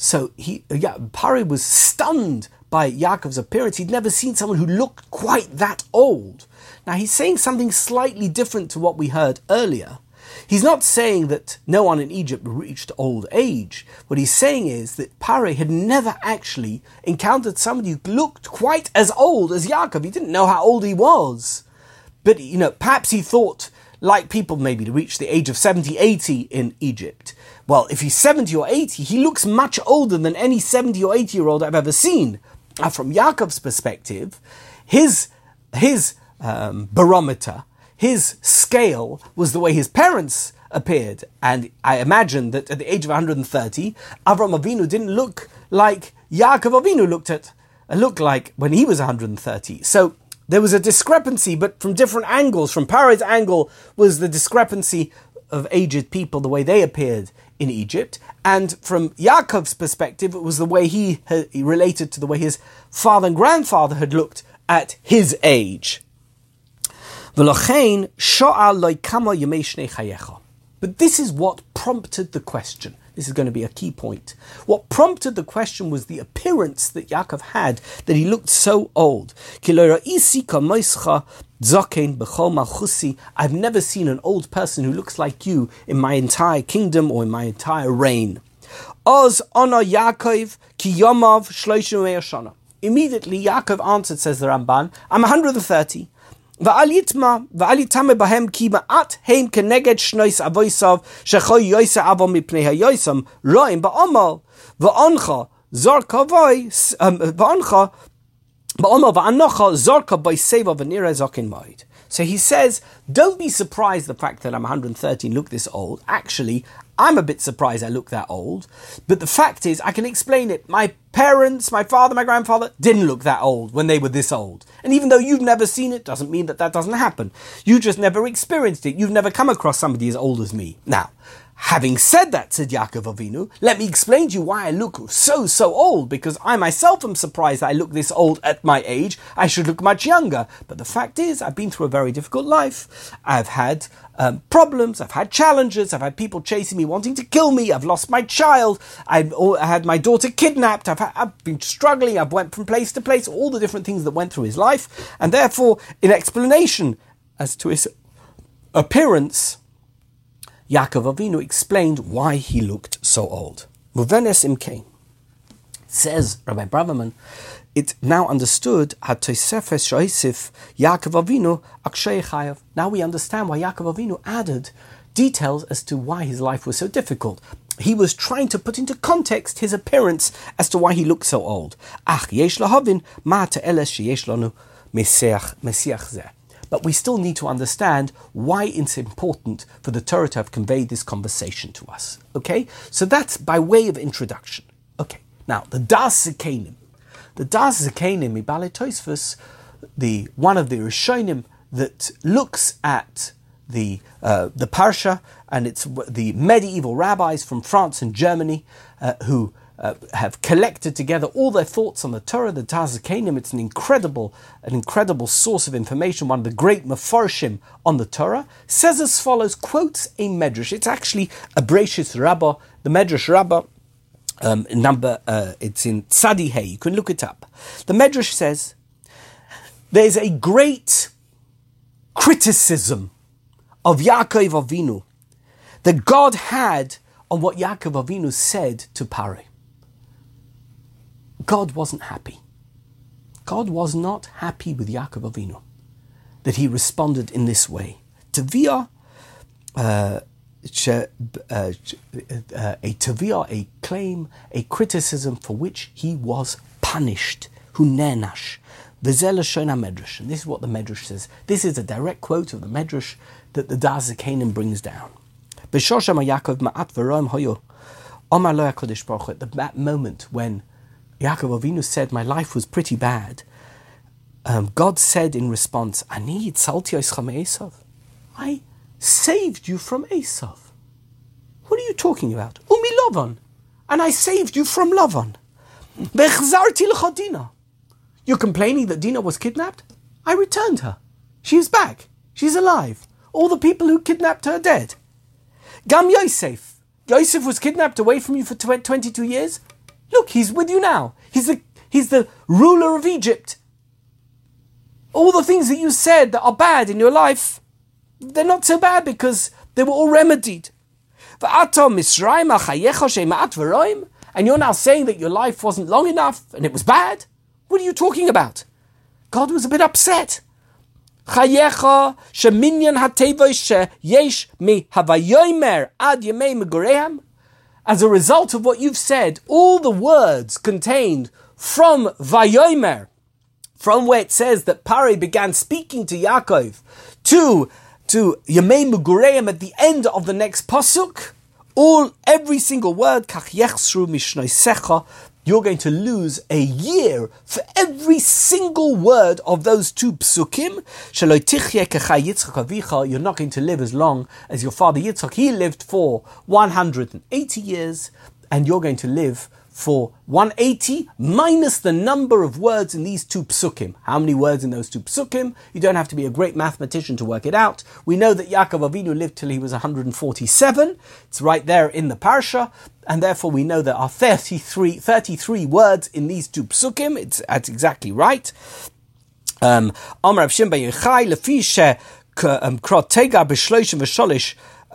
So he, yeah, Pari was stunned by Yaakov's appearance. He'd never seen someone who looked quite that old. Now he's saying something slightly different to what we heard earlier. He's not saying that no one in Egypt reached old age. What he's saying is that Pare had never actually encountered somebody who looked quite as old as Yaakov. He didn't know how old he was. But, you know, perhaps he thought, like people maybe to reach the age of 70, 80 in Egypt, well, if he's 70 or 80, he looks much older than any 70 or 80 year old I've ever seen. Now, from Yaakov's perspective, his, his um, barometer, his scale was the way his parents appeared. And I imagine that at the age of 130, Avram Avinu didn't look like Yaakov Avinu looked at, uh, looked like when he was 130. So there was a discrepancy, but from different angles. From Paro's angle was the discrepancy of aged people, the way they appeared in Egypt. And from Yaakov's perspective, it was the way he, he related to the way his father and grandfather had looked at his age. But this is what prompted the question. This is going to be a key point. What prompted the question was the appearance that Yaakov had, that he looked so old. I've never seen an old person who looks like you in my entire kingdom or in my entire reign. Oz Yaakov ki yomav Immediately Yaakov answered, says the Ramban, I'm 130. ואל יטמע, ואל יטמא בהם כי מעט הם כנגד שניס אבויסב, שכוי יויסה אבו מפני היויסם, רואים בעומר, ואונך זור כבוי, ואונך, בעומר ואנוך זור כבוי סבו ונראה זוקן מועד. So he says, don't be surprised the fact that I'm 113, look this old. Actually, I'm a bit surprised I look that old. But the fact is, I can explain it. My parents, my father, my grandfather didn't look that old when they were this old. And even though you've never seen it, doesn't mean that that doesn't happen. You just never experienced it. You've never come across somebody as old as me. Now, Having said that, said Yaakov Avinu, let me explain to you why I look so, so old, because I myself am surprised I look this old at my age. I should look much younger. But the fact is, I've been through a very difficult life. I've had um, problems, I've had challenges, I've had people chasing me, wanting to kill me, I've lost my child, I've I had my daughter kidnapped, I've, I've been struggling, I've went from place to place, all the different things that went through his life. And therefore, in explanation as to his appearance, Yaakov Avinu explained why he looked so old. Muvenes imkein. Says Rabbi Braverman, it now understood at Tosefes Shoisif Yaakov Avinu Chayav. Now we understand why Yaakov Avinu added details as to why his life was so difficult. He was trying to put into context his appearance as to why he looked so old. Ach yesh lahavin ma te'eles sheyesh lanu mesiach zeh. But we still need to understand why it's important for the Torah to have conveyed this conversation to us. Okay? So that's by way of introduction. Okay. Now, the Das Zekanim. The Das Zekanim, Ibale Tosfos, the one of the Rishonim that looks at the uh, the Parsha, and it's the medieval rabbis from France and Germany uh, who uh, have collected together all their thoughts on the Torah, the Das Zekanim. It's an incredible, an incredible source of information. One of the great mafarshim on the Torah says as follows: quotes a medrash. It's actually a Bereishis Rabbah, the Medrash Rabbah. Um, number uh, it's in Tzadi Hey. You can look it up. The Medrash says there's a great criticism of Yaakov Avinu that God had on what Yaakov Avinu said to Pare. God wasn't happy. God was not happy with Yaakov Avinu that he responded in this way. Tavia, uh, uh, uh, a tavia, a claim, a criticism for which he was punished. Hunenash. Vizela Medrash. And this is what the Medrash says. This is a direct quote of the Medrash that the Das Zekanim brings down. At that moment when Yaakov Avinu said, My life was pretty bad. Um, God said in response, Ani Esav. I saved you from Esav. What are you talking about? Umi Lovan. And I saved you from Lovan. You're complaining that Dina was kidnapped? I returned her. She's back. She's alive. All the people who kidnapped her are dead. Gam Yosef. Yosef was kidnapped away from you for 22 years. Look, he's with you now. He's the, he's the ruler of Egypt. All the things that you said that are bad in your life, they're not so bad because they were all remedied. And you're now saying that your life wasn't long enough and it was bad? What are you talking about? God was a bit upset. Ad as a result of what you've said, all the words contained from Vayomer, from where it says that Pare began speaking to Yaakov, to to Yemei Mugureim at the end of the next pasuk, all every single word kach yechsru mishnoisecha you're going to lose a year for every single word of those two psukim. You're not going to live as long as your father Yitzchak. He lived for 180 years, and you're going to live for 180 minus the number of words in these two psukim. How many words in those two psukim? You don't have to be a great mathematician to work it out. We know that Yaakov Avinu lived till he was 147. It's right there in the parsha, and therefore we know there are 33, 33 words in these two psukim. It's, that's exactly right. Um,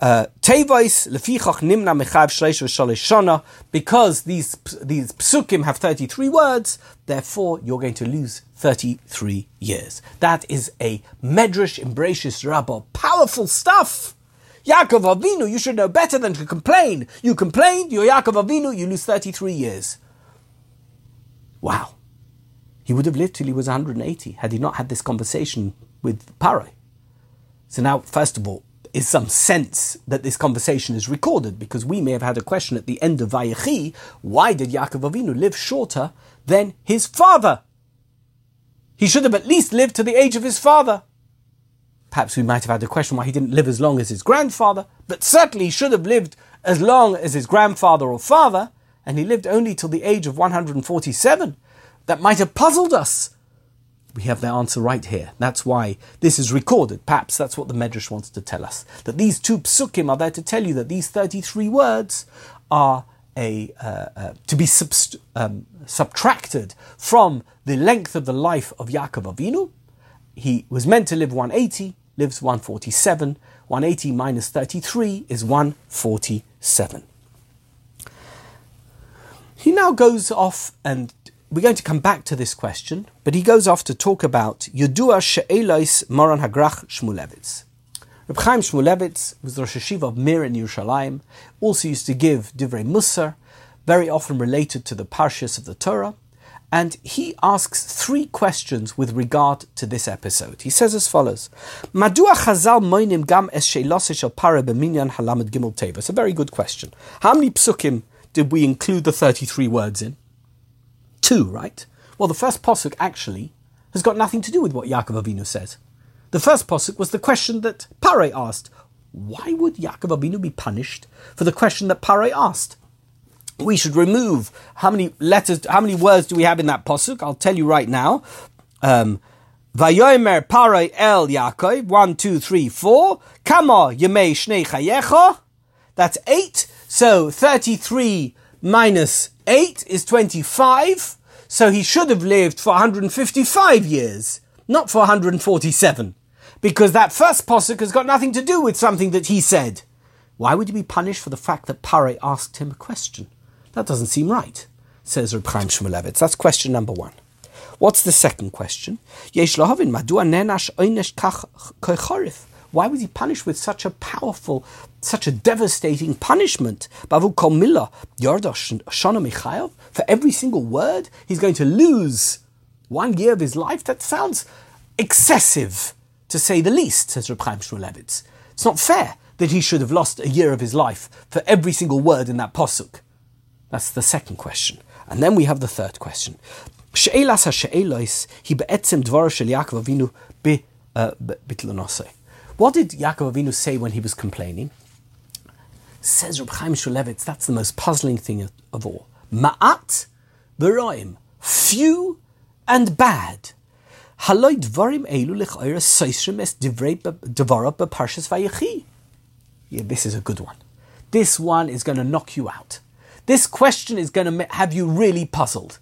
Lefichach nimna shleish. Because these these psukim have thirty three words, therefore you're going to lose thirty three years. That is a medrash embracious rabba. powerful stuff. Yaakov Avinu, you should know better than to complain. You complained, you're Yaakov Avinu, you lose 33 years. Wow. He would have lived till he was 180 had he not had this conversation with Parai. So now, first of all, is some sense that this conversation is recorded because we may have had a question at the end of Vayechi why did Yaakov Avinu live shorter than his father? He should have at least lived to the age of his father. Perhaps we might have had a question why he didn't live as long as his grandfather, but certainly he should have lived as long as his grandfather or father, and he lived only till the age of 147. That might have puzzled us. We have the answer right here. That's why this is recorded. Perhaps that's what the Medrash wants to tell us. That these two psukim are there to tell you that these 33 words are a, uh, uh, to be subst- um, subtracted from the length of the life of Yaakov Avinu. He was meant to live 180, lives 147. 180 minus 33 is 147. He now goes off and we're going to come back to this question, but he goes off to talk about Yudua She'elois Moran Hagrach Shmulevitz. Reb Chaim Shmulevitz was the Rosh HaYeshiva of Mir in Yerushalayim, also used to give Divrei Musar, very often related to the Parshas of the Torah, and he asks three questions with regard to this episode. He says as follows: Madua Chazal moinim gam es sheilosish para b'minyan halamad gimel teva. It's a very good question. How many psukim did we include the thirty-three words in? Two, right? Well, the first posuk actually has got nothing to do with what Yaakov Avinu says. The first posuk was the question that Pare asked. Why would Yaakov Avinu be punished for the question that Pare asked? We should remove how many letters, how many words do we have in that posuk? I'll tell you right now. Um, Vayomer Pare El Yaakov, one, two, three, four. Kama Yemei Shnei Chayecha. That's eight. So 33 minus 8 is 25, so he should have lived for 155 years, not for 147, because that first posuk has got nothing to do with something that he said. Why would he be punished for the fact that Pare asked him a question? That doesn't seem right, says Reb Chaim Shmulevitz. That's question number one. What's the second question? Why was he punished with such a powerful, such a devastating punishment? For every single word, he's going to lose one year of his life. That sounds excessive, to say the least, says Reb Chaim Shmulevitz. It's not fair that he should have lost a year of his life for every single word in that posuk. That's the second question. And then we have the third question. She'elas ha-she'elois hi be'etzem shel Yaakov Avinu uh, bi what did Yaakov Avinu say when he was complaining? Says Reb Chaim Shmulevitz, that's the most puzzling thing of all. Ma'at v'roim, few and bad. Haloi dvarim elu l'chayra soisrim es devara b'parshas vayechi. Yeah, this is a good one. This one is going to knock you out. This question is going to have you really puzzled.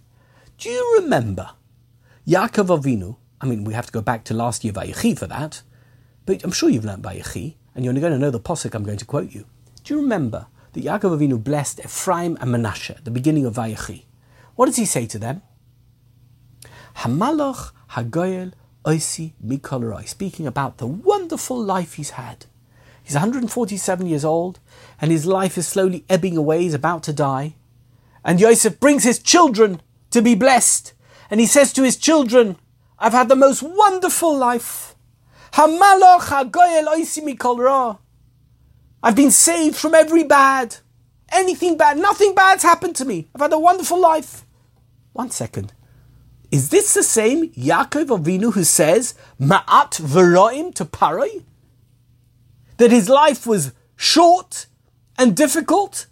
Do you remember Yaakov Avinu? I mean, we have to go back to last year Vayechi for that. But I'm sure you've learnt by Yechi, and you're going to know the posuk I'm going to quote you. Do you remember that Yaakov Avinu blessed Ephraim and Manasseh at the beginning of Vayechi? What does he say to them? Hamalach Hagoyel Oisi Mikoloroi, speaking about the wonderful life he's had. He's 147 years old, and his life is slowly ebbing away, he's about to die. And Yosef brings his children to be blessed, and he says to his children, I've had the most wonderful life. Hamaloch hagoyel oisimi kol. I've been saved from every bad. Anything bad, nothing bad's happened to me. I've had a wonderful life. One second. Is this the same Yaakov Avinu who says Ma'at Veroim to Parai? That his life was short and difficult?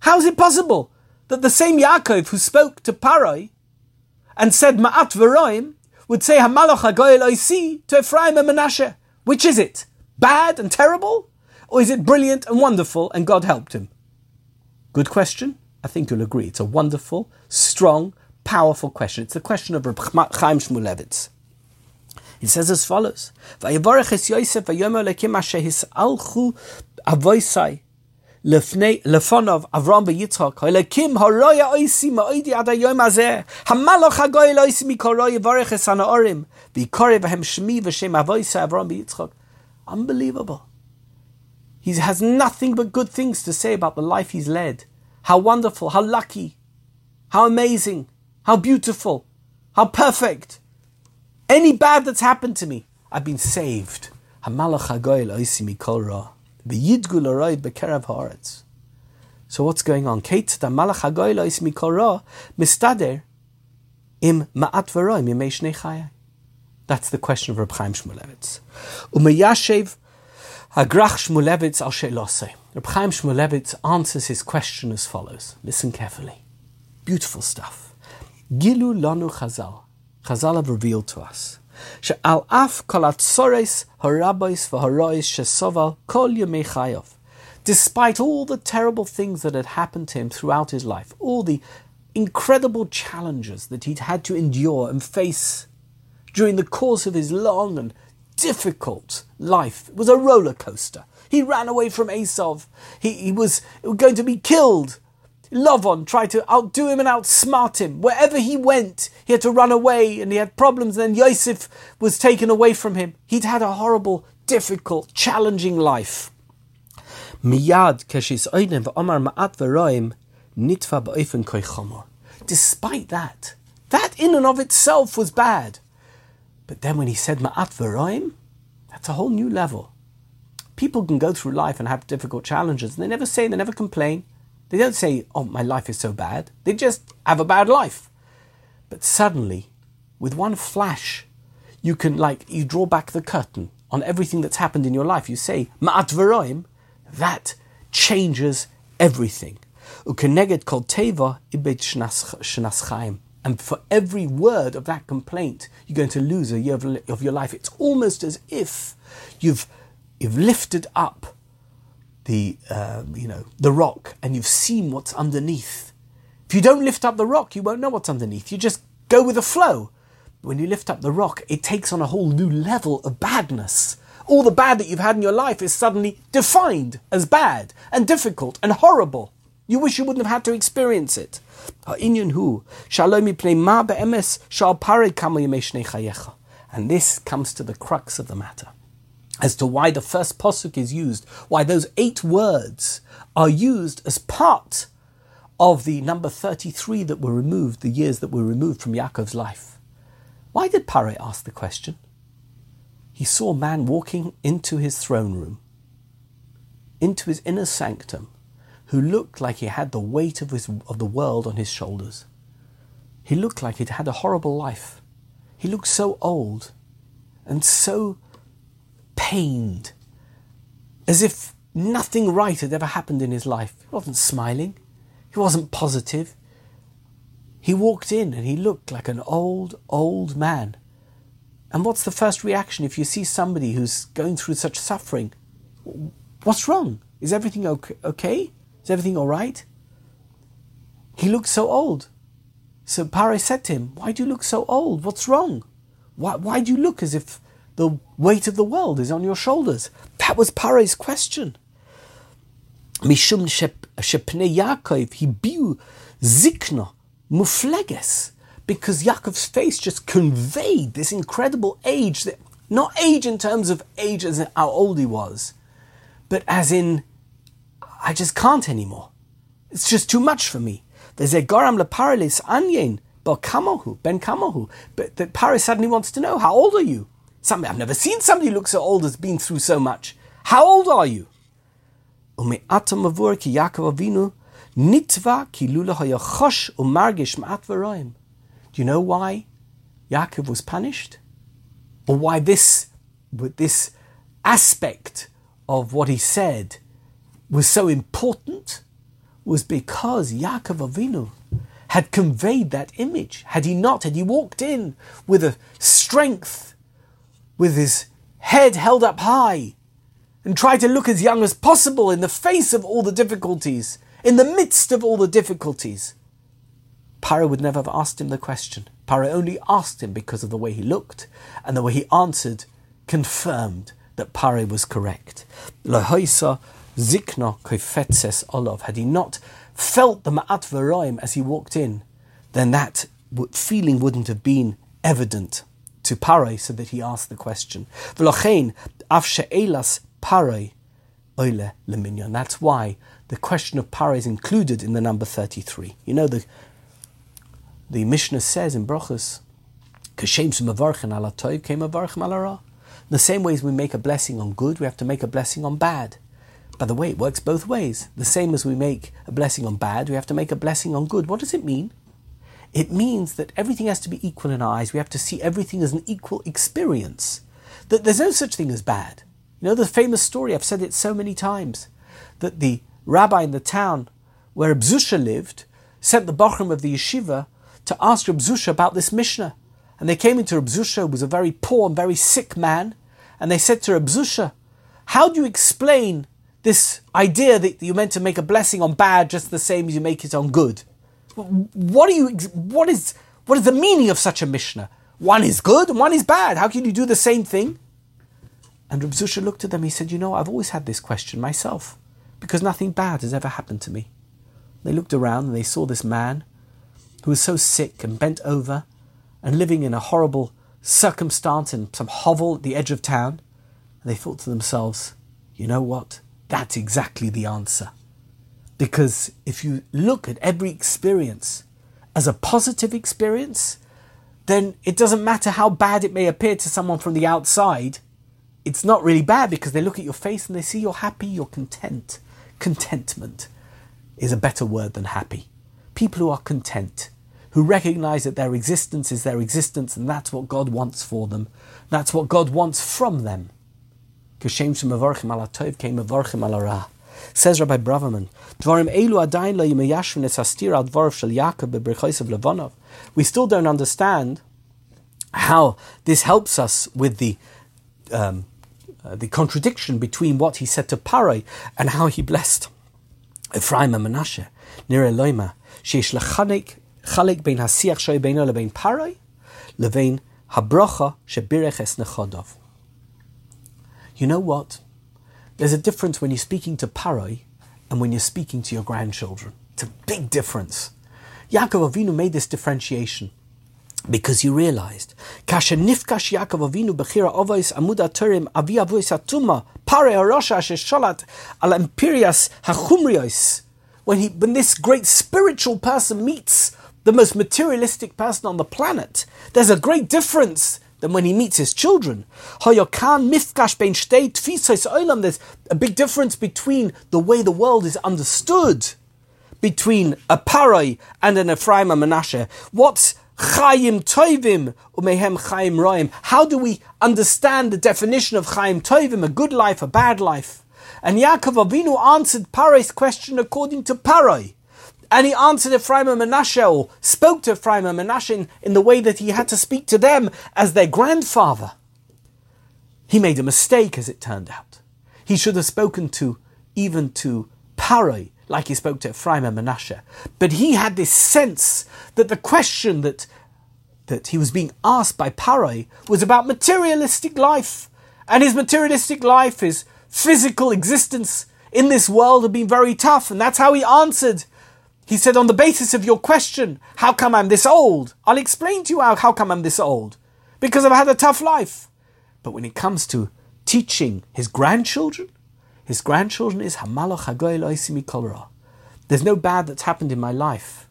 How is it possible that the same Yaakov who spoke to Parai and said Ma'at Veroim would say Hamalach HaGoyel Oisi to Ephraim and Menashe. Which is it? Bad and terrible? Or is it brilliant and wonderful and God helped him? Good question. I think you'll agree. It's a wonderful, strong, powerful question. It's the question of Reb Chaim Shmulevitz. He says as follows: Vayivarech es Yosef vayomer lekim asher hisalchu avoisai lefonov Avram v'Yitzchak Elokim haroya oisi ma'odi ad hayom hazeh Hamalach hagoy oisi mikoroy yivarech es hanaorim v'yikore v'hem shmi v'shem avoisai Avram v'Yitzchak Unbelievable. He has nothing but good things to say about the life he's led. How wonderful, how lucky, how amazing, how beautiful, how perfect. Any bad that's happened to me, I've been saved. So what's going on? im That's the question of Reb Chaim Shmulevitz. Umeyashev Hagrach Shmulevitz al Sheilose. Reb Chaim Shmulevitz answers his question as follows. Listen carefully. Beautiful stuff. Gilu lanu Chazal. Chazal have revealed to us. Af kol atzores harabais v'harois shesoval kol yemei chayov. Despite all the terrible things that had happened to him throughout his life, all the incredible challenges that he'd had to endure and face during the course of his long and difficult life. It was a roller coaster. He ran away from Esav. He, he was going to be killed. Lovon tried to outdo him and outsmart him. Wherever he went, he had to run away and he had problems. And then Yosef was taken away from him. He'd had a horrible, difficult, challenging life. Despite that, that in and of itself was bad. But then when he said Ma'at V'roim, that's a whole new level. People can go through life and have difficult challenges, and they never say, they never complain. They don't say, oh, my life is so bad. They just have a bad life. But suddenly, with one flash, you can, like, you draw back the curtain on everything that's happened in your life. You say, Ma'at V'roim, that changes everything. Ukeneged kol teva ibet shnas chaim. And for every word of that complaint, you're going to lose a year of, of your life. It's almost as if you've, you've lifted up the, uh, you know, the rock and you've seen what's underneath. If you don't lift up the rock, you won't know what's underneath. You just go with the flow. When you lift up the rock, it takes on a whole new level of badness. All the bad that you've had in your life is suddenly defined as bad and difficult and horrible. You wish you wouldn't have had to experience it. And this comes to the crux of the matter as to why the first posuk is used, why those eight words are used as part of the number 33 that were removed, the years that were removed from Yaakov's life. Why did Pare ask the question? He saw a man walking into his throne room, into his inner sanctum, who looked like he had the weight of, his, of the world on his shoulders. He looked like he'd had a horrible life. He looked so old and so pained, as if nothing right had ever happened in his life. He wasn't smiling, he wasn't positive. He walked in and he looked like an old, old man. And what's the first reaction if you see somebody who's going through such suffering? What's wrong? Is everything okay? Is everything all right? He looks so old. So Pare said to him, Why do you look so old? What's wrong? Why, why do you look as if the weight of the world is on your shoulders? That was Pare's question. Mishum shepne Yaakov hibiu zikna mufleges. Because Yaakov's face just conveyed this incredible age, that, not age in terms of age as in how old he was, but as in I just can't anymore. It's just too much for me. There's a garam leparalis anyen but kamohu ben kamohu. But that Paris suddenly wants to know how old are you? Somebody I've never seen somebody look so old as been through so much. How old are you? Do you know why Yaakov was punished? Or why this, this aspect of what he said was so important was because Yaakov Avinu had conveyed that image. Had he not, had he walked in with a strength, with his head held up high, and tried to look as young as possible in the face of all the difficulties, in the midst of all the difficulties, Paro would never have asked him the question. Paro only asked him because of the way he looked, and the way he answered confirmed that Pare was correct. Zikna koifetzes olov, had he not felt the ma'at as he walked in, then that feeling wouldn't have been evident to Parai, so that he asked the question. V'lochein af she'elas oile leminyan. That's why the question of Parai is included in the number 33. You know, the, the Mishnah says in Brochus, came The same way as we make a blessing on good, we have to make a blessing on bad. By the way, it works both ways. The same as we make a blessing on bad, we have to make a blessing on good. What does it mean? It means that everything has to be equal in our eyes. We have to see everything as an equal experience. That there's no such thing as bad. You know the famous story, I've said it so many times, that the rabbi in the town where Reb Zusha lived sent the Bochrim of the yeshiva to ask Reb Zusha about this Mishnah. And they came into Reb Zusha, who was a very poor and very sick man, and they said to Reb Zusha, How do you explain this idea that you're meant to make a blessing on bad just the same as you make it on good. What are you? What is what is the meaning of such a mishnah? One is good one is bad. How can you do the same thing? And Reb Zusha looked at them. He said, "You know, I've always had this question myself, because nothing bad has ever happened to me." They looked around and they saw this man who was so sick and bent over and living in a horrible circumstance in some hovel at the edge of town. And they thought to themselves, "You know what? That's exactly the answer. Because if you look at every experience as a positive experience, then it doesn't matter how bad it may appear to someone from the outside. It's not really bad because they look at your face and they see you're happy, you're content. Contentment is a better word than happy. People who are content, who recognize that their existence is their existence and that's what God wants for them, that's what God wants from them. Says Rabbi Braverman, Dvarim elu es hastir al dvarav shel Yaakov Levonov. We still don't understand how this helps us with the um, uh, the contradiction between what he said to Parai and how he blessed Ephraim and Menashe. Nire loima sheish lechanik chalik bein hasiach shoy beino lebein Parai lebein habrocha shebirech es nechodov. You know what? There's a difference when you're speaking to Parai and when you're speaking to your grandchildren. It's a big difference. Yaakov Avinu made this differentiation because he realized Yaakov Avinu when he when this great spiritual person meets the most materialistic person on the planet there's a great difference than when he meets his children. There's a big difference between the way the world is understood between a Parai and an Ephraim and Menashe. What's Chaim Tovim umehem Chaim Roim? How do we understand the definition of Chaim Tovim, a good life, a bad life? And Yaakov Avinu answered Parai's question according to Parai. And he answered Ephraim and Menashe, or spoke to Ephraim and Menashe in, the way that he had to speak to them as their grandfather. He made a mistake, as it turned out. He should have spoken to, even to Parai, like he spoke to Ephraim and Menashe. But he had this sense that the question that, that he was being asked by Parai was about materialistic life. And his materialistic life, his physical existence in this world had been very tough. And that's how he answered he said, on the basis of your question, how come I'm this old? I'll explain to you how, how come I'm this old. Because I've had a tough life. But when it comes to teaching his grandchildren, his grandchildren is Hamaloch There's no bad that's happened in my life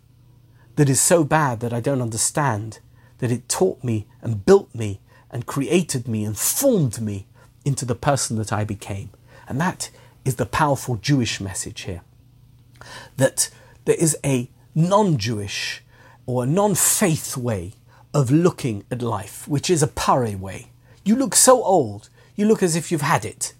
that is so bad that I don't understand, that it taught me and built me and created me and formed me into the person that I became. And that is the powerful Jewish message here. That there is a non Jewish or non faith way of looking at life, which is a pare way. You look so old, you look as if you've had it.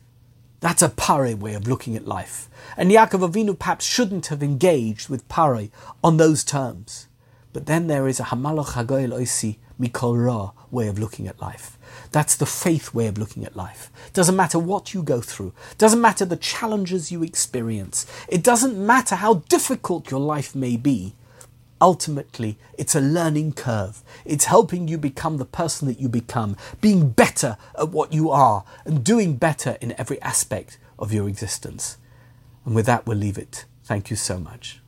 That's a pare way of looking at life. And Yaakov Avinu perhaps shouldn't have engaged with pare on those terms. But then there is a Hamaloch Hagoyel Oisi Mikol Ra way of looking at life. That's the faith way of looking at life. Doesn't matter what you go through. Doesn't matter the challenges you experience. It doesn't matter how difficult your life may be. Ultimately, it's a learning curve. It's helping you become the person that you become, being better at what you are, and doing better in every aspect of your existence. And with that, we'll leave it. Thank you so much.